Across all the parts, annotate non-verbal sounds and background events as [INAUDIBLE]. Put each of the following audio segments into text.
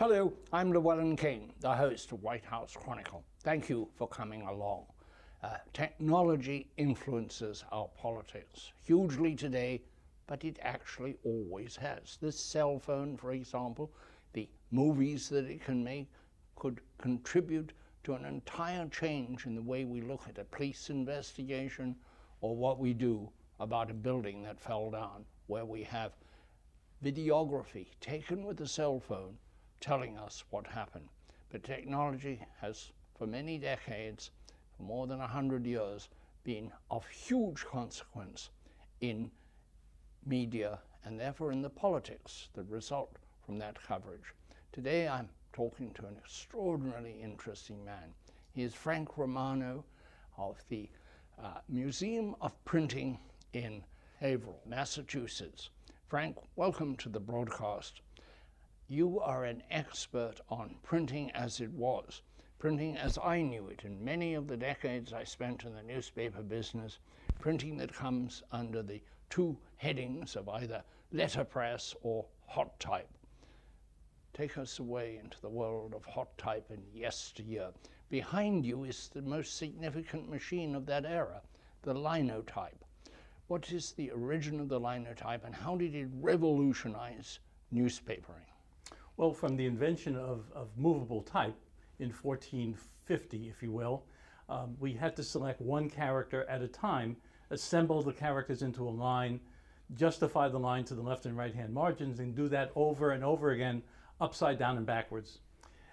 Hello, I'm Llewellyn King, the host of White House Chronicle. Thank you for coming along. Uh, technology influences our politics hugely today, but it actually always has. This cell phone, for example, the movies that it can make could contribute to an entire change in the way we look at a police investigation or what we do about a building that fell down, where we have videography taken with a cell phone telling us what happened. But technology has, for many decades, for more than 100 years, been of huge consequence in media and therefore in the politics that result from that coverage. Today I'm talking to an extraordinarily interesting man. He is Frank Romano of the uh, Museum of Printing in Haverhill, Massachusetts. Frank, welcome to the broadcast. You are an expert on printing as it was, printing as I knew it in many of the decades I spent in the newspaper business, printing that comes under the two headings of either letterpress or hot type. Take us away into the world of hot type in yesteryear. Behind you is the most significant machine of that era, the linotype. What is the origin of the linotype and how did it revolutionize newspapering? Well, from the invention of, of movable type in 1450, if you will, um, we had to select one character at a time, assemble the characters into a line, justify the line to the left and right hand margins, and do that over and over again, upside down and backwards.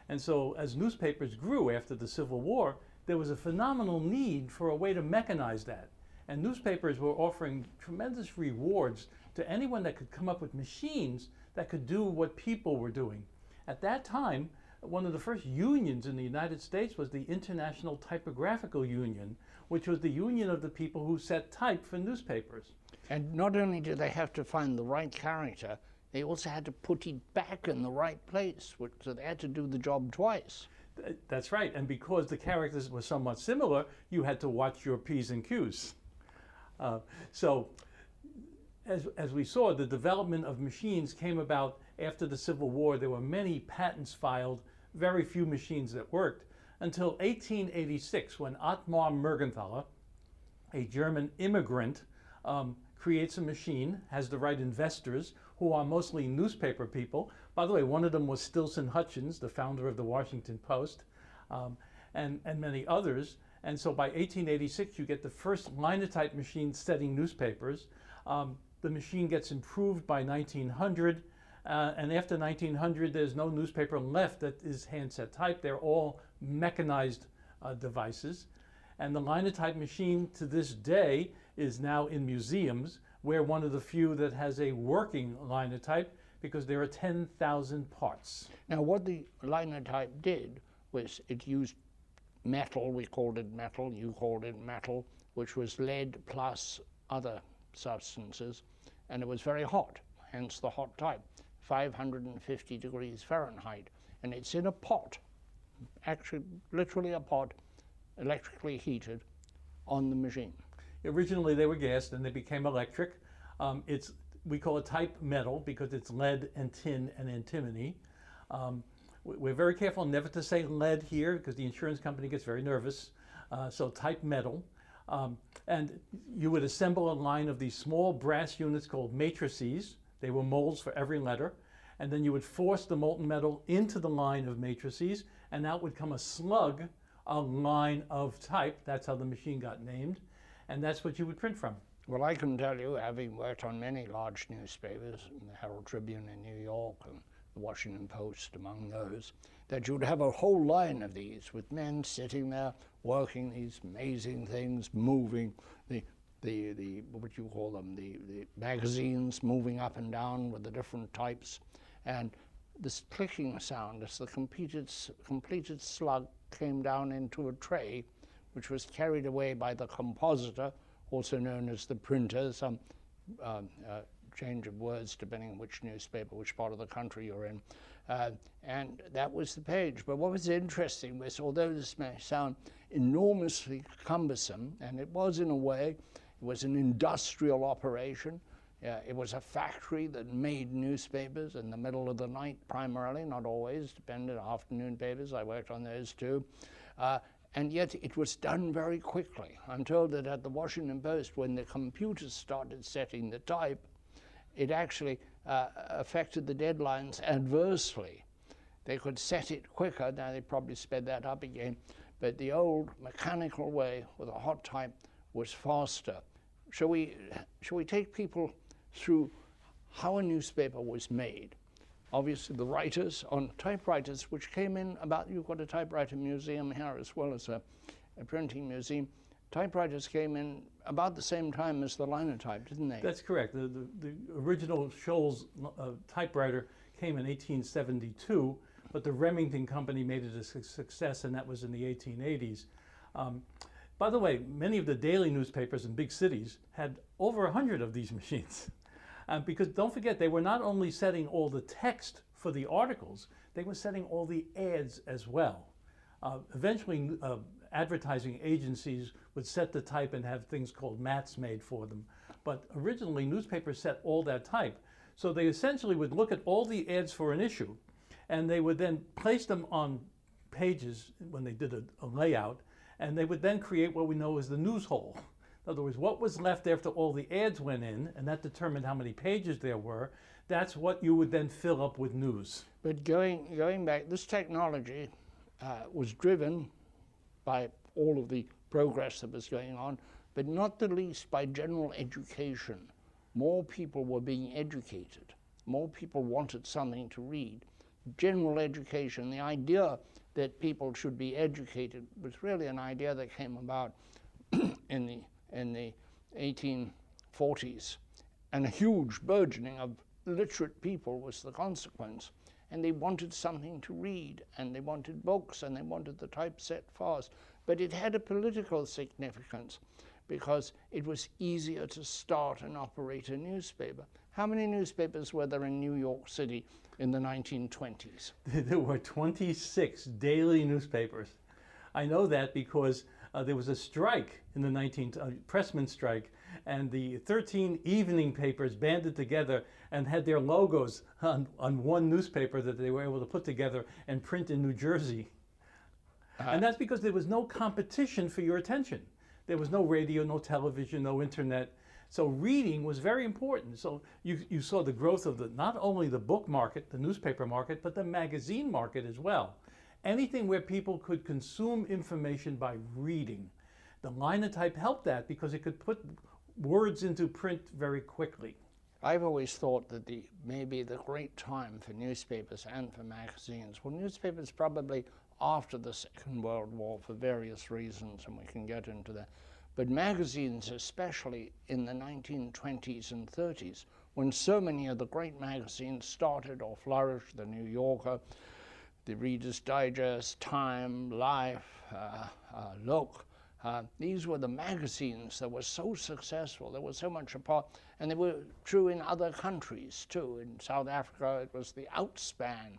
And so, as newspapers grew after the Civil War, there was a phenomenal need for a way to mechanize that. And newspapers were offering tremendous rewards to anyone that could come up with machines that could do what people were doing. At that time, one of the first unions in the United States was the International Typographical Union, which was the union of the people who set type for newspapers. And not only did they have to find the right character, they also had to put it back in the right place, so they had to do the job twice. That's right, and because the characters were somewhat similar, you had to watch your P's and Q's. Uh, so, as, as we saw, the development of machines came about after the Civil War. There were many patents filed, very few machines that worked, until 1886 when Ottmar Mergenthaler, a German immigrant, um, creates a machine, has the right investors, who are mostly newspaper people. By the way, one of them was Stilson Hutchins, the founder of the Washington Post, um, and, and many others. And so by 1886, you get the first linotype machine setting newspapers. Um, the machine gets improved by 1900. Uh, and after 1900, there's no newspaper left that is handset type. They're all mechanized uh, devices. And the linotype machine to this day is now in museums. We're one of the few that has a working linotype because there are 10,000 parts. Now, what the linotype did was it used metal, we called it metal, you called it metal, which was lead plus other substances, and it was very hot, hence the hot type, 550 degrees Fahrenheit, and it's in a pot, actually literally a pot, electrically heated on the machine. Originally they were gas, then they became electric. Um, it's we call it type metal because it's lead and tin and antimony. Um, we're very careful never to say lead here because the insurance company gets very nervous. Uh, so type metal. Um, and you would assemble a line of these small brass units called matrices. They were molds for every letter. And then you would force the molten metal into the line of matrices, and out would come a slug, a line of type. That's how the machine got named. And that's what you would print from. Well, I can tell you, having worked on many large newspapers, the Herald Tribune in New York and the Washington Post among those, that you'd have a whole line of these with men sitting there working these amazing things, moving the the, the what you call them, the, the magazines moving up and down with the different types. And this clicking sound as the completed, completed slug came down into a tray, which was carried away by the compositor, also known as the printer, some um, uh, change of words depending on which newspaper, which part of the country you're in. Uh, and that was the page. But what was interesting was, although this may sound enormously cumbersome, and it was in a way, it was an industrial operation. Uh, it was a factory that made newspapers in the middle of the night, primarily, not always, depended afternoon papers. I worked on those too. Uh, and yet it was done very quickly. I'm told that at the Washington Post, when the computers started setting the type, it actually uh, affected the deadlines adversely. They could set it quicker, now they probably sped that up again, but the old mechanical way with a hot type was faster. Shall we, shall we take people through how a newspaper was made? Obviously, the writers on typewriters, which came in about, you've got a typewriter museum here as well as a, a printing museum. Typewriters came in about the same time as the linotype, didn't they? That's correct. The, the, the original Sholes uh, typewriter came in 1872, but the Remington Company made it a su success, and that was in the 1880s. Um, by the way, many of the daily newspapers in big cities had over 100 of these [LAUGHS] machines. Uh, because don't forget, they were not only setting all the text for the articles, they were setting all the ads as well. Uh, eventually, uh, advertising agencies would set the type and have things called mats made for them. But originally, newspapers set all that type. So they essentially would look at all the ads for an issue, and they would then place them on pages when they did a, a layout, and they would then create what we know as the news hole. In other words, what was left after all the ads went in, and that determined how many pages there were, that's what you would then fill up with news. But going, going back, this technology uh, was driven by all of the progress that was going on, but not the least by general education. More people were being educated. More people wanted something to read. General education, the idea that people should be educated was really an idea that came about [CLEARS THROAT] in the in the 1840s. And a huge burgeoning of literate people was the consequence. And they wanted something to read, and they wanted books, and they wanted the typeset fast. But it had a political significance because it was easier to start and operate a newspaper. How many newspapers were there in New York City in the 1920s? [LAUGHS] There were 26 daily newspapers. I know that because uh, there was a strike in the 19th, uh, pressman strike, and the 13 evening papers banded together and had their logos on, on one newspaper that they were able to put together and print in New Jersey. Uh, and that's because there was no competition for your attention. There was no radio, no television, no internet. So reading was very important. So you, you saw the growth of the not only the book market, the newspaper market, but the magazine market as well anything where people could consume information by reading. The linotype helped that because it could put words into print very quickly. I've always thought that the maybe the great time for newspapers and for magazines. Well, newspapers probably after the Second World War for various reasons, and we can get into that. But magazines, especially in the 1920s and 30s, when so many of the great magazines started or flourished, the New Yorker, the Reader's Digest, Time, Life, uh, uh, Look. Uh, these were the magazines that were so successful. There was so much apart, and they were true in other countries too. In South Africa, it was the Outspan,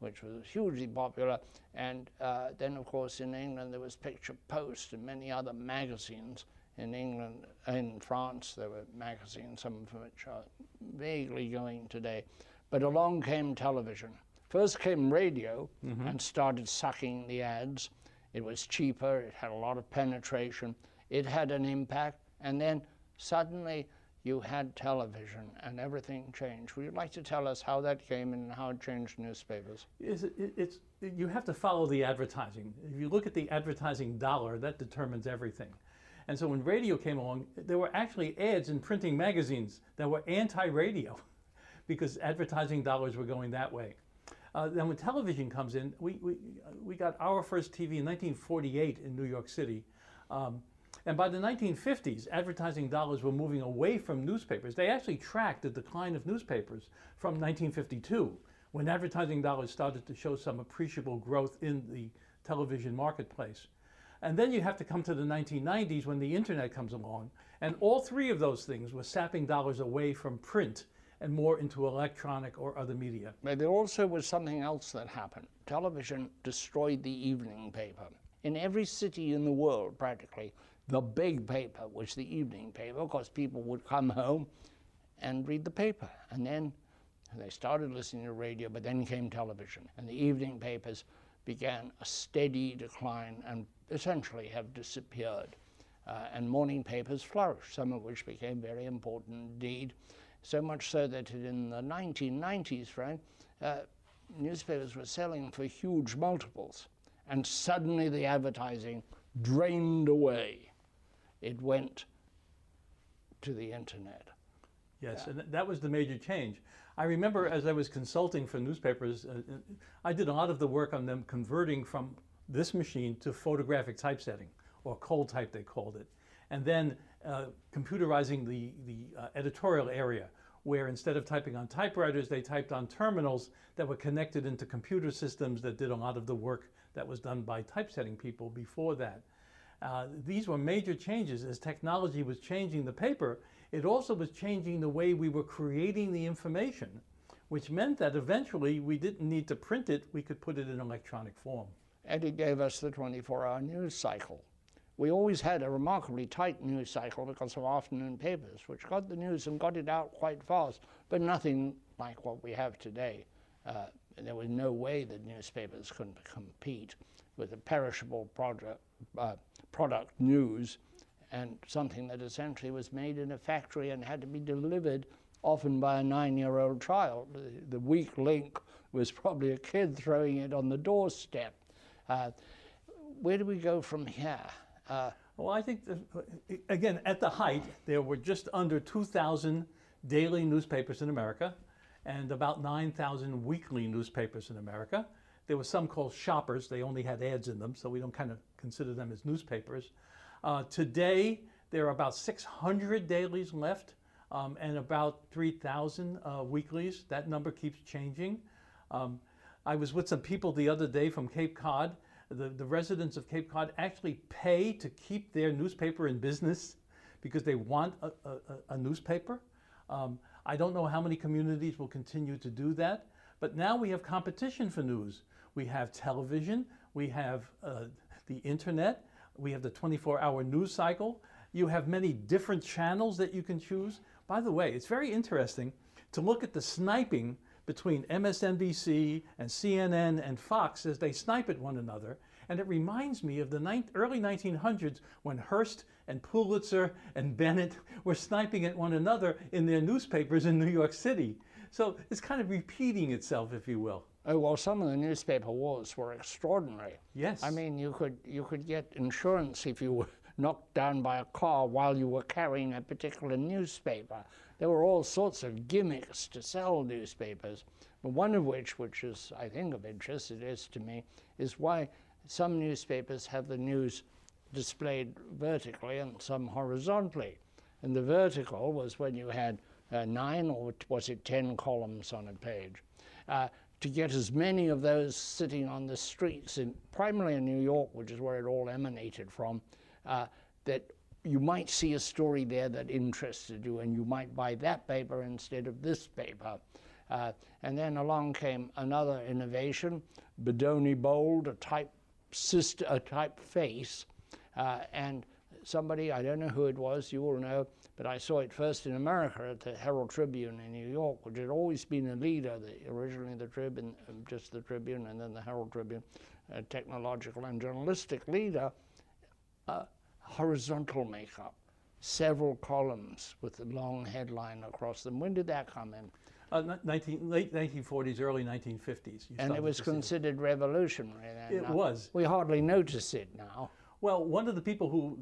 which was hugely popular, and uh, then of course in England there was Picture Post and many other magazines. In England, in France, there were magazines, some of which are vaguely going today. But along came television, First came radio mm-hmm. and started sucking the ads. It was cheaper, it had a lot of penetration, it had an impact, and then suddenly you had television and everything changed. Would you like to tell us how that came and how it changed newspapers? It's, it's, you have to follow the advertising. If you look at the advertising dollar, that determines everything. And so when radio came along, there were actually ads in printing magazines that were anti radio [LAUGHS] because advertising dollars were going that way. Uh, then when television comes in, we, we, we got our first TV in 1948 in New York City. Um, and by the 1950s, advertising dollars were moving away from newspapers. They actually tracked the decline of newspapers from 1952, when advertising dollars started to show some appreciable growth in the television marketplace. And then you have to come to the 1990s when the internet comes along. And all three of those things were sapping dollars away from print and more into electronic or other media. But there also was something else that happened. Television destroyed the evening paper. In every city in the world, practically, the big paper was the evening paper because people would come home and read the paper. And then they started listening to radio, but then came television. And the evening papers began a steady decline and essentially have disappeared. Uh, and morning papers flourished, some of which became very important indeed. So much so that in the 1990s, Frank, uh, newspapers were selling for huge multiples. And suddenly the advertising drained away. It went to the internet. Yes, yeah. and that was the major change. I remember as I was consulting for newspapers, uh, uh, I did a lot of the work on them converting from this machine to photographic typesetting, or cold type they called it, and then uh, computerizing the, the uh, editorial area, where instead of typing on typewriters, they typed on terminals that were connected into computer systems that did a lot of the work that was done by typesetting people before that. Uh, these were major changes as technology was changing the paper. It also was changing the way we were creating the information, which meant that eventually we didn't need to print it, we could put it in electronic form. And it gave us the 24 hour news cycle. We always had a remarkably tight news cycle because of afternoon papers, which got the news and got it out quite fast, but nothing like what we have today. Uh, there was no way that newspapers could compete with a perishable product, uh, product news and something that essentially was made in a factory and had to be delivered often by a nine-year-old child. The, the, weak link was probably a kid throwing it on the doorstep. Uh, where do we go from here? Uh, well, I think, that, again, at the height, there were just under 2,000 daily newspapers in America and about 9,000 weekly newspapers in America. There were some called shoppers. They only had ads in them, so we don't kind of consider them as newspapers. Uh, today, there are about 600 dailies left um, and about 3,000 uh, weeklies. That number keeps changing. Um, I was with some people the other day from Cape Cod. The, the residents of Cape Cod actually pay to keep their newspaper in business because they want a, a, a newspaper. Um, I don't know how many communities will continue to do that, but now we have competition for news. We have television, we have uh, the internet, we have the 24 hour news cycle. You have many different channels that you can choose. By the way, it's very interesting to look at the sniping between MSNBC and CNN and Fox as they snipe at one another. And it reminds me of the early 1900s when Hearst and Pulitzer and Bennett [LAUGHS] were sniping at one another in their newspapers in New York City. So it's kind of repeating itself, if you will. Oh well, some of the newspaper wars were extraordinary. Yes. I mean, you could you could get insurance if you were [LAUGHS] knocked down by a car while you were carrying a particular newspaper. There were all sorts of gimmicks to sell newspapers, but one of which, which is I think of interest, it is to me, is why some newspapers have the news displayed vertically and some horizontally. And the vertical was when you had uh, nine or was it ten columns on a page. Uh, to get as many of those sitting on the streets, in, primarily in New York, which is where it all emanated from, uh, that you might see a story there that interested you, and you might buy that paper instead of this paper. Uh, and then along came another innovation, Bodoni Bold, a type, sister, a typeface, uh, and somebody, I don't know who it was, you all know, but I saw it first in America at the Herald Tribune in New York, which had always been a leader, the, originally the Tribune, um, just the Tribune, and then the Herald Tribune, a technological and journalistic leader, uh, horizontal makeup, several columns with a long headline across them. When did that come in? Uh, 19, late 1940s, early 1950s. And it was considered revolutionary then. It now. was. We hardly notice it now. Well, one of the people who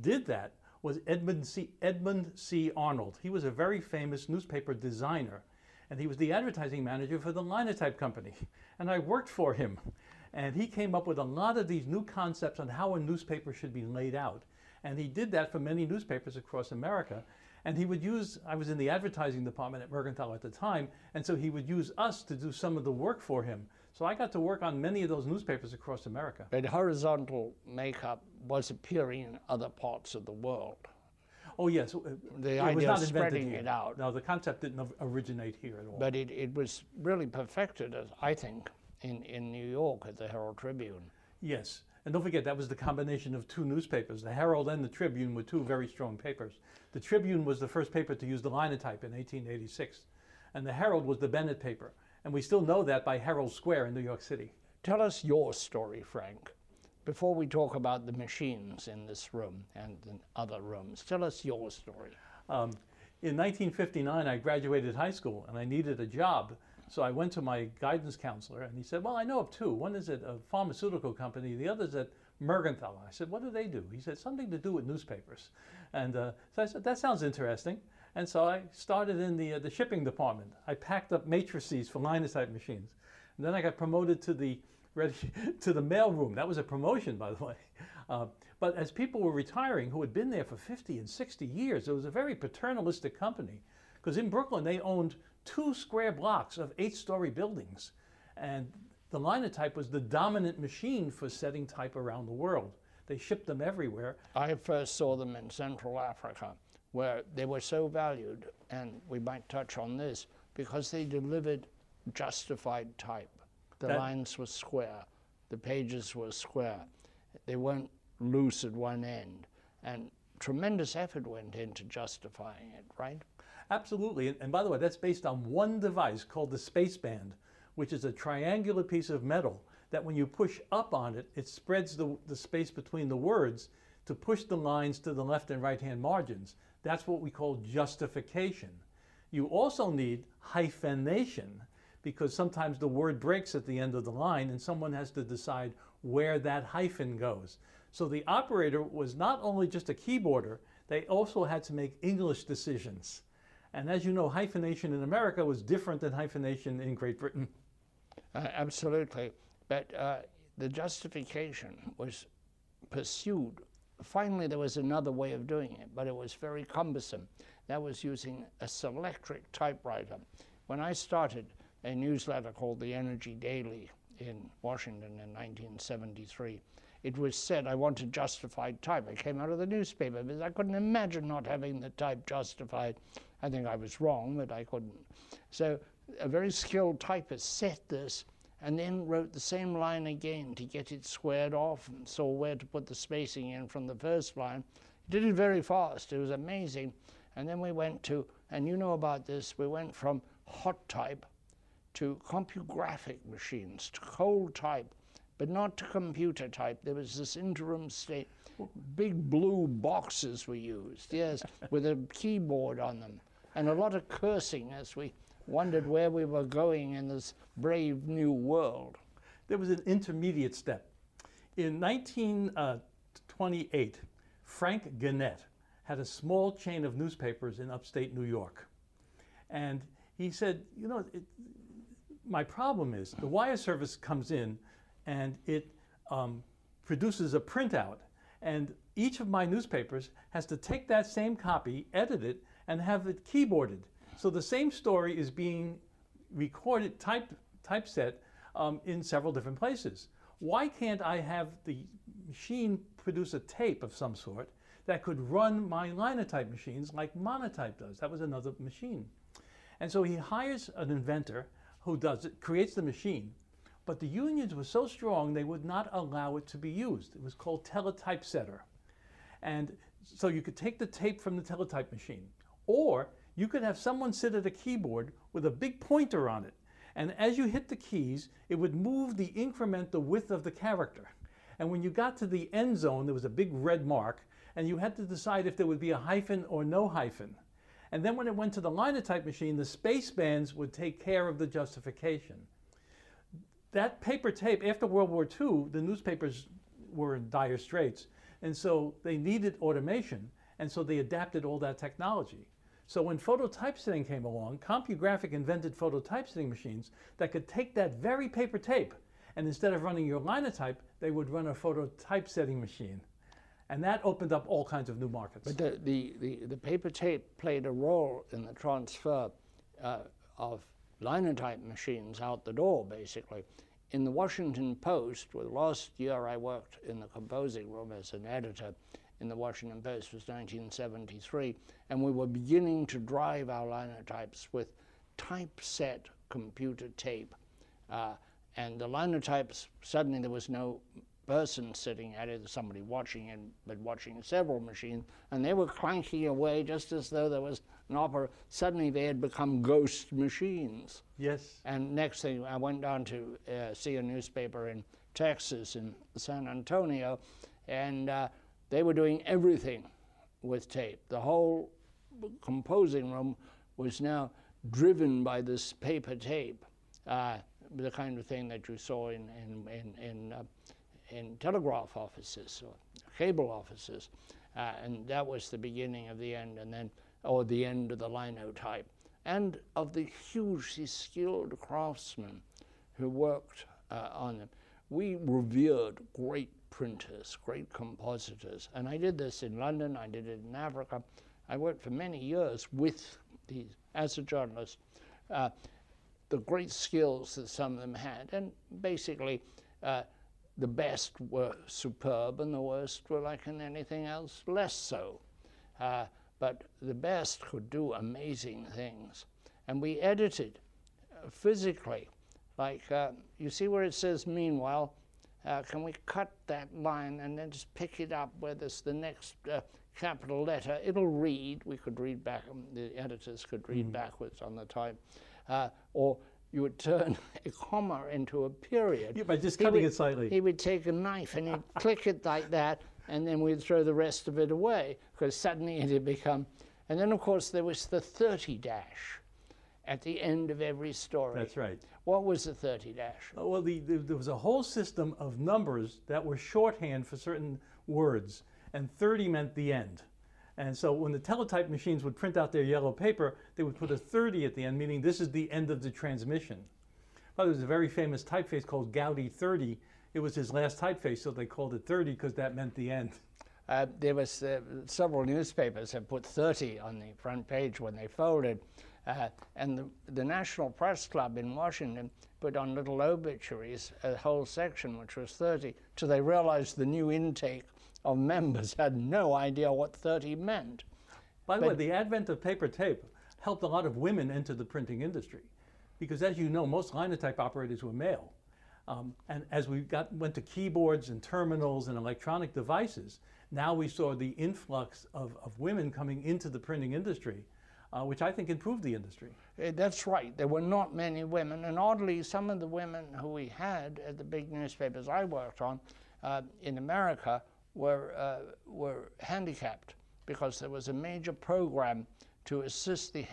did that was Edmund C. Edmund C. Arnold. He was a very famous newspaper designer, and he was the advertising manager for the Linotype Company. And I worked for him. And he came up with a lot of these new concepts on how a newspaper should be laid out. And he did that for many newspapers across America. And he would use, I was in the advertising department at Mergenthaler at the time, and so he would use us to do some of the work for him. So I got to work on many of those newspapers across America. But horizontal makeup was appearing in other parts of the world. Oh yes, uh, the it idea was not of spreading here. it out. No, the concept didn't originate here at all. But it, it was really perfected, I think, in, in New York at the Herald Tribune. Yes, And don't forget, that was the combination of two newspapers. The Herald and the Tribune were two very strong papers. The Tribune was the first paper to use the linotype in 1886, and the Herald was the Bennett paper. And we still know that by Herald Square in New York City. Tell us your story, Frank. Before we talk about the machines in this room and in other rooms, tell us your story. Um, in 1959, I graduated high school and I needed a job. So I went to my guidance counselor and he said, Well, I know of two. One is at a pharmaceutical company, the other is at Mergenthaler. I said, What do they do? He said, Something to do with newspapers. And uh, so I said, That sounds interesting. And so I started in the, uh, the shipping department. I packed up matrices for linotype machines. And then I got promoted to the, [LAUGHS] to the mail room. That was a promotion, by the way. Uh, but as people were retiring who had been there for 50 and 60 years, it was a very paternalistic company. Because in Brooklyn, they owned two square blocks of eight story buildings. And the linotype was the dominant machine for setting type around the world. They shipped them everywhere. I first saw them in Central Africa, where they were so valued, and we might touch on this, because they delivered justified type. The that, lines were square, the pages were square, they weren't loose at one end. And tremendous effort went into justifying it, right? Absolutely. And, by the way, that's based on one device called the spaceband, which is a triangular piece of metal that when you push up on it, it spreads the, the space between the words to push the lines to the left and right hand margins. That's what we call justification. You also need hyphenation because sometimes the word breaks at the end of the line and someone has to decide where that hyphen goes. So the operator was not only just a keyboarder, they also had to make English decisions. And as you know, hyphenation in America was different than hyphenation in Great Britain. Uh, absolutely. But uh, the justification was pursued. Finally, there was another way of doing it, but it was very cumbersome. That was using a Selectric typewriter. When I started a newsletter called the Energy Daily in Washington in 1973, it was said I wanted justified type. It came out of the newspaper because I couldn't imagine not having the type justified. I think I was wrong, but I couldn't. So a very skilled typist set this and then wrote the same line again to get it squared off and saw where to put the spacing in from the first line. He did it very fast. It was amazing. And then we went to, and you know about this, we went from hot type to CompuGraphic machines, to cold type, but not to computer type. There was this interim state. Big blue boxes were used, yes, with a keyboard on them and a lot of cursing as we wondered where we were going in this brave new world. There was an intermediate step. In 1928, Frank Gannett had a small chain of newspapers in upstate New York. And he said, You know, it, my problem is the wire service comes in and it um, produces a printout. And each of my newspapers has to take that same copy, edit it, and have it keyboarded. So the same story is being recorded, type, typeset um, in several different places. Why can't I have the machine produce a tape of some sort that could run my linotype machines like Monotype does? That was another machine. And so he hires an inventor who does it, creates the machine, but the unions were so strong they would not allow it to be used. It was called teletypesetter. And so you could take the tape from the teletype machine, or you could have someone sit at a keyboard with a big pointer on it. And as you hit the keys, it would move the increment the width of the character. And when you got to the end zone, there was a big red mark, and you had to decide if there would be a hyphen or no hyphen. And then when it went to the linotype machine, the space bands would take care of the justification. That paper tape, after World War II, the newspapers were in dire straits. And so they needed automation. And so they adapted all that technology. So when phototypesetting came along, CompuGraphic invented phototypesetting machines that could take that very paper tape and instead of running your linotype, they would run a phototypesetting machine. And that opened up all kinds of new markets. But the, the, the, the paper tape played a role in the transfer uh, of linotype machines out the door, basically. In the Washington Post, well, last year I worked in the composing room as an editor, in the Washington Post was 1973, and we were beginning to drive our linotypes with typeset computer tape. Uh, and the linotypes, suddenly there was no person sitting at it, somebody watching it, but watching several machines, and they were clanking away just as though there was an opera. Suddenly they had become ghost machines. Yes. And next thing, I went down to uh, see a newspaper in Texas, in San Antonio, and uh, they were doing everything with tape. The whole composing room was now driven by this paper tape, uh, the kind of thing that you saw in, in, in, in, uh, in telegraph offices or cable offices. Uh, and that was the beginning of the end, and then, or the end of the linotype, and of the hugely skilled craftsmen who worked uh, on them. We revered great printers, great compositors, and I did this in London, I did it in Africa. I worked for many years with these, as a journalist, uh, the great skills that some of them had, and basically uh, the best were superb and the worst were like in anything else, less so. Uh, but the best could do amazing things. And we edited uh, physically. Like, uh, you see where it says meanwhile? Uh, can we cut that line and then just pick it up where there's the next uh, capital letter? It'll read. We could read back, um, the editors could read mm. backwards on the type. Uh, or you would turn [LAUGHS] a comma into a period. Yeah, by just cutting would, it slightly. He would take a knife and he'd click it like that, and then we'd throw the rest of it away because suddenly it had become. And then, of course, there was the 30 dash at the end of every story. That's right. What was the 30 dash? Oh, well, the, the, there was a whole system of numbers that were shorthand for certain words, and 30 meant the end. And so when the teletype machines would print out their yellow paper, they would put a 30 at the end, meaning this is the end of the transmission. Well, there was a very famous typeface called Goudy 30. It was his last typeface, so they called it 30 because that meant the end. Uh, there was uh, several newspapers have put 30 on the front page when they folded. Uh, and the, the, National Press Club in Washington put on little obituaries a whole section which was 30 till they realized the new intake of members [LAUGHS] had no idea what 30 meant. By the but way, the advent of paper tape helped a lot of women enter the printing industry because as you know, most linotype operators were male. Um, and as we got, went to keyboards and terminals and electronic devices, now we saw the influx of, of women coming into the printing industry, uh, which I think improved the industry. Uh, that's right. There were not many women, and oddly, some of the women who we had at the big newspapers I worked on uh, in America were, uh, were handicapped because there was a major program to assist the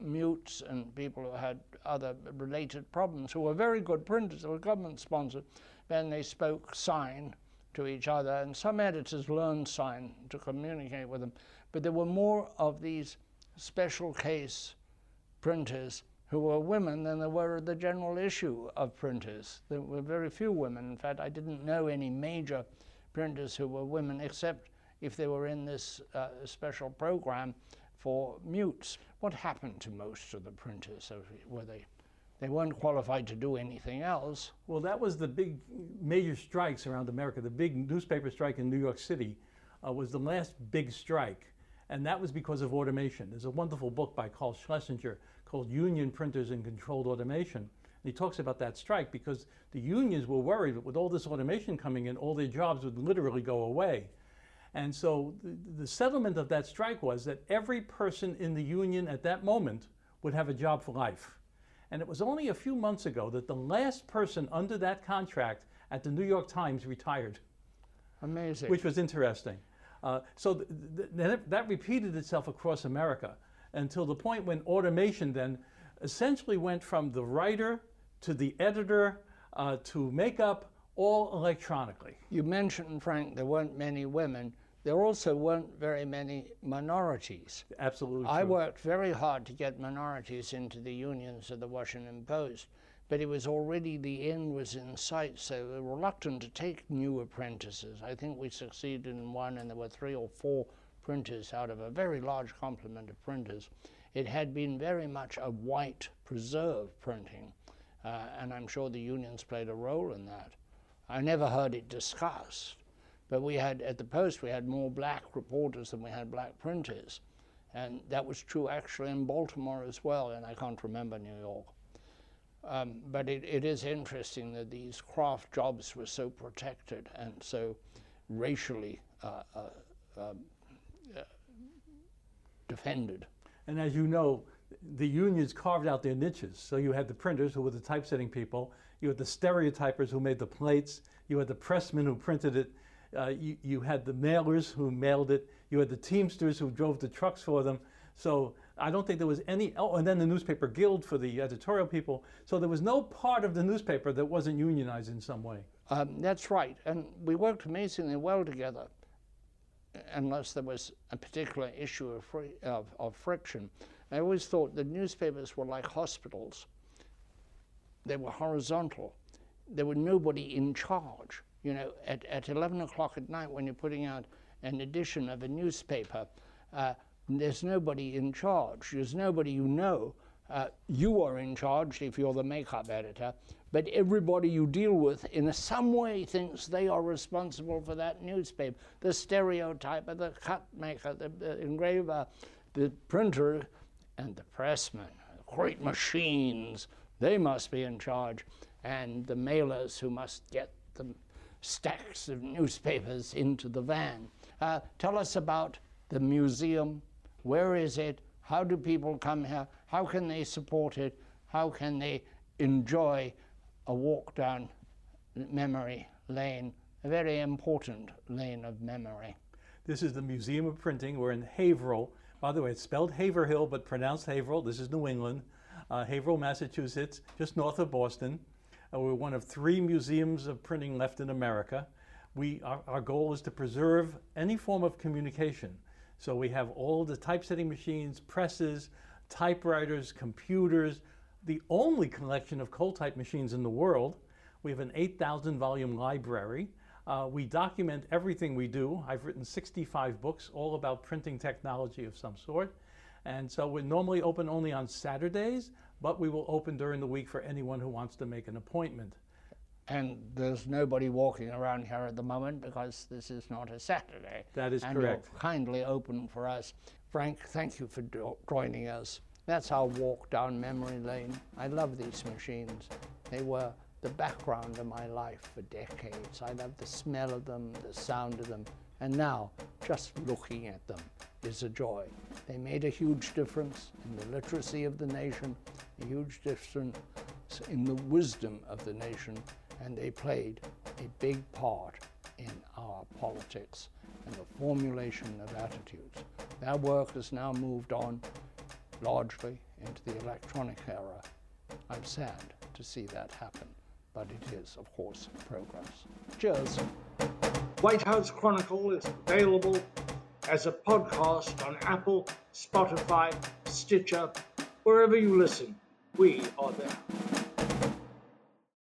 mutes and people who had other related problems who were very good printers, they were government sponsored, Then they spoke sign to each other, and some editors learned sign to communicate with them. But there were more of these special case printers who were women than there were the general issue of printers. There were very few women. In fact, I didn't know any major printers who were women, except if they were in this uh, special program for mutes. What happened to most of the printers? Were they, they weren't qualified to do anything else. Well, that was the big major strikes around America. The big newspaper strike in New York City uh, was the last big strike, and that was because of automation. There's a wonderful book by Carl Schlesinger called Union Printers and Controlled Automation and he talks about that strike because the unions were worried that with all this automation coming in, all their jobs would literally go away. And so the, the settlement of that strike was that every person in the union at that moment would have a job for life. And it was only a few months ago that the last person under that contract at the New York Times retired. Amazing. Which was interesting. Uh, so th th that repeated itself across America until the point when automation then essentially went from the writer to the editor, uh, to makeup, all electronically. You mentioned, Frank, there weren't many women. There also weren't very many minorities. Absolutely. I worked very hard to get minorities into the unions of the Washington Post, but it was already the end was in sight, so they were reluctant to take new apprentices. I think we succeeded in one, and there were three or four printers out of a very large complement of printers. It had been very much a white preserve printing. Uh, and I'm sure the unions played a role in that. I never heard it discussed, but we had, at the Post, we had more black reporters than we had black printers. And that was true actually in Baltimore as well, and I can't remember New York. Um, but it, it is interesting that these craft jobs were so protected and so racially uh, uh, um, uh, defended. And as you know, the unions carved out their niches. So you had the printers who were the typesetting people, you had the stereotypers who made the plates, you had the pressmen who printed it, uh, you, you had the mailers who mailed it, you had the teamsters who drove the trucks for them. So I don't think there was any, oh, and then the newspaper guild for the editorial people. So there was no part of the newspaper that wasn't unionized in some way. Um, that's right. And we worked amazingly well together, unless there was a particular issue of, of, of friction. I always thought the newspapers were like hospitals. They were horizontal. There was nobody in charge. You know, at, at 11 o'clock at night when you're putting out an edition of a newspaper, uh, there's nobody in charge. There's nobody you know. Uh, you are in charge if you're the makeup editor, but everybody you deal with in some way thinks they are responsible for that newspaper. The stereotyper, the cut maker, the, the engraver, the printer, and the pressmen, great machines, they must be in charge, and the mailers who must get the stacks of newspapers into the van. Uh, tell us about the museum. Where is it? How do people come here? How can they support it? How can they enjoy a walk down memory lane, a very important lane of memory? This is the Museum of Printing. We're in Haverhill, by the way, it's spelled Haverhill, but pronounced Haverhill. This is New England, uh, Haverhill, Massachusetts, just north of Boston. Uh, we're one of three museums of printing left in America. We, our, our, goal is to preserve any form of communication. So we have all the typesetting machines, presses, typewriters, computers, the only collection of cold type machines in the world. We have an 8,000 volume library. Uh, we document everything we do. I've written 65 books, all about printing technology of some sort. And so we're normally open only on Saturdays, but we will open during the week for anyone who wants to make an appointment. And there's nobody walking around here at the moment because this is not a Saturday. That is and correct. You're kindly open for us. Frank, thank you for joining us. That's our walk down memory lane. I love these machines. They were the background of my life for decades. I love the smell of them, the sound of them, and now just looking at them is a joy. They made a huge difference in the literacy of the nation, a huge difference in the wisdom of the nation, and they played a big part in our politics and the formulation of attitudes. That work has now moved on largely into the electronic era. I'm sad to see that happen but it is, of course, progress. Cheers. White House Chronicle is available as a podcast on Apple, Spotify, Stitcher, wherever you listen. We are there.